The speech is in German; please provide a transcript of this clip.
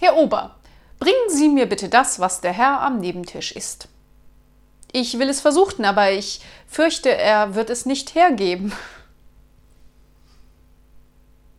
Herr Ober, bringen Sie mir bitte das, was der Herr am Nebentisch isst. Ich will es versuchen, aber ich fürchte, er wird es nicht hergeben.